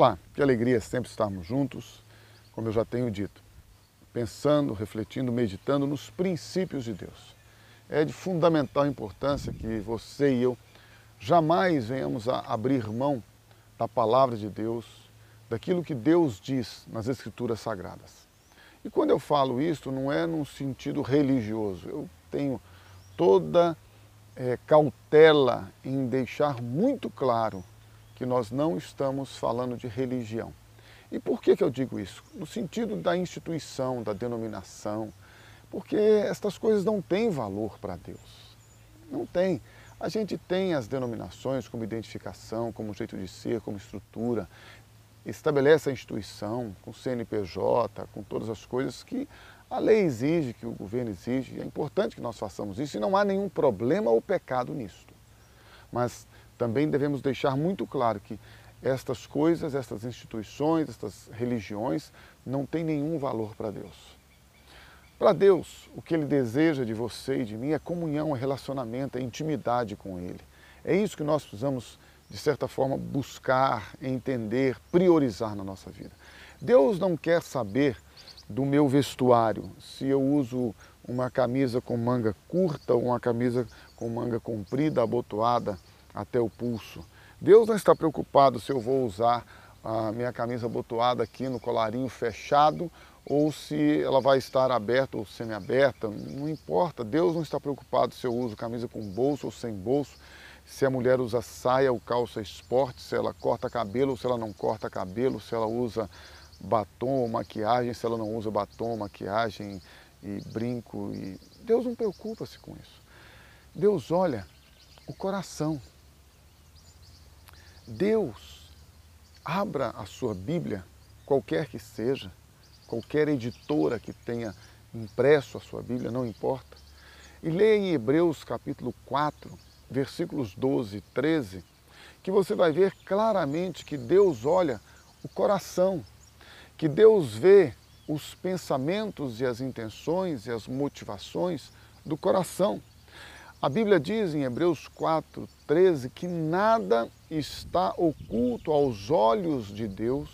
Olá, que alegria sempre estarmos juntos, como eu já tenho dito, pensando, refletindo, meditando nos princípios de Deus. É de fundamental importância que você e eu jamais venhamos a abrir mão da palavra de Deus, daquilo que Deus diz nas Escrituras Sagradas. E quando eu falo isso, não é num sentido religioso, eu tenho toda é, cautela em deixar muito claro que nós não estamos falando de religião. E por que, que eu digo isso? No sentido da instituição, da denominação, porque estas coisas não têm valor para Deus. Não tem. A gente tem as denominações como identificação, como jeito de ser, como estrutura, estabelece a instituição com CNPJ, com todas as coisas que a lei exige, que o governo exige, é importante que nós façamos isso e não há nenhum problema ou pecado nisso. Mas também devemos deixar muito claro que estas coisas, estas instituições, estas religiões não têm nenhum valor para Deus. Para Deus, o que Ele deseja de você e de mim é comunhão, é relacionamento, é intimidade com Ele. É isso que nós precisamos, de certa forma, buscar, entender, priorizar na nossa vida. Deus não quer saber do meu vestuário, se eu uso uma camisa com manga curta ou uma camisa com manga comprida, abotoada, até o pulso. Deus não está preocupado se eu vou usar a minha camisa abotoada aqui no colarinho fechado ou se ela vai estar aberta ou semi-aberta, não importa. Deus não está preocupado se eu uso camisa com bolso ou sem bolso, se a mulher usa saia ou calça esporte, se ela corta cabelo ou se ela não corta cabelo, se ela usa batom ou maquiagem, se ela não usa batom, maquiagem e brinco. E... Deus não preocupa-se com isso. Deus olha o coração. Deus, abra a sua Bíblia, qualquer que seja, qualquer editora que tenha impresso a sua Bíblia, não importa, e leia em Hebreus capítulo 4, versículos 12 e 13, que você vai ver claramente que Deus olha o coração, que Deus vê os pensamentos e as intenções e as motivações do coração. A Bíblia diz em Hebreus 4, 13 que nada está oculto aos olhos de Deus,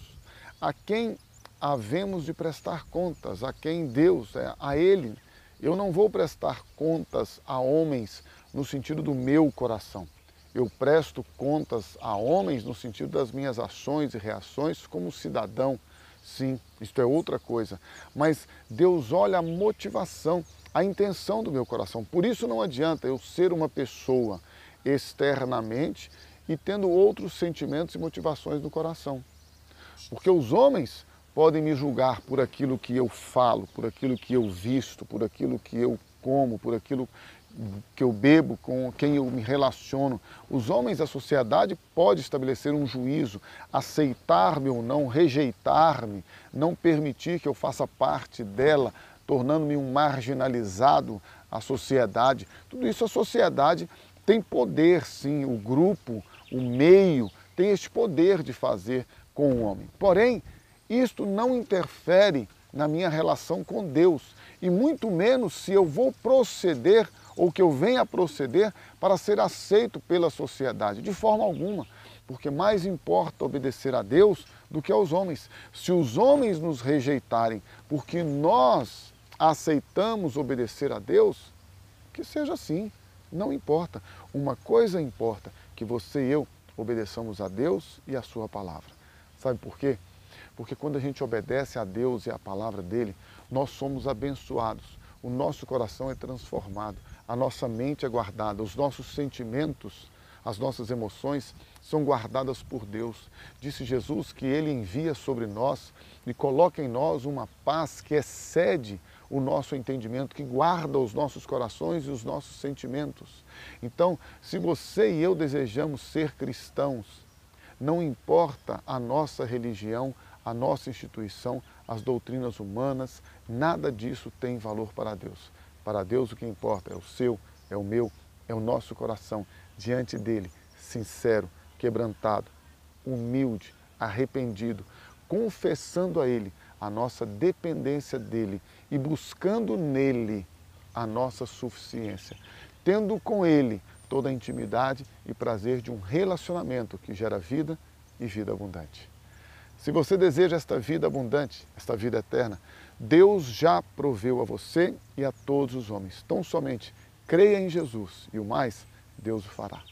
a quem havemos de prestar contas, a quem Deus, é a Ele. Eu não vou prestar contas a homens no sentido do meu coração. Eu presto contas a homens no sentido das minhas ações e reações como cidadão. Sim, isto é outra coisa. Mas Deus olha a motivação a intenção do meu coração. Por isso não adianta eu ser uma pessoa externamente e tendo outros sentimentos e motivações no coração. Porque os homens podem me julgar por aquilo que eu falo, por aquilo que eu visto, por aquilo que eu como, por aquilo que eu bebo, com quem eu me relaciono. Os homens, a sociedade pode estabelecer um juízo, aceitar-me ou não, rejeitar-me, não permitir que eu faça parte dela, tornando-me um marginalizado à sociedade. Tudo isso a sociedade tem poder, sim, o grupo, o meio, tem este poder de fazer com o homem. Porém, isto não interfere na minha relação com Deus, e muito menos se eu vou proceder ou que eu venha a proceder para ser aceito pela sociedade, de forma alguma, porque mais importa obedecer a Deus do que aos homens. Se os homens nos rejeitarem porque nós aceitamos obedecer a Deus, que seja assim, não importa. Uma coisa importa, que você e eu obedeçamos a Deus e a sua palavra. Sabe por quê? Porque quando a gente obedece a Deus e a palavra dele, nós somos abençoados, o nosso coração é transformado, a nossa mente é guardada, os nossos sentimentos, as nossas emoções são guardadas por Deus. Disse Jesus que ele envia sobre nós e coloca em nós uma paz que excede o nosso entendimento, que guarda os nossos corações e os nossos sentimentos. Então, se você e eu desejamos ser cristãos, não importa a nossa religião, a nossa instituição, as doutrinas humanas, nada disso tem valor para Deus. Para Deus o que importa é o seu, é o meu, é o nosso coração diante dele, sincero, quebrantado, humilde, arrependido, confessando a ele a nossa dependência dele e buscando nele a nossa suficiência, tendo com ele toda a intimidade e prazer de um relacionamento que gera vida e vida abundante. Se você deseja esta vida abundante, esta vida eterna, Deus já proveu a você e a todos os homens. Então somente creia em Jesus e o mais Deus o fará.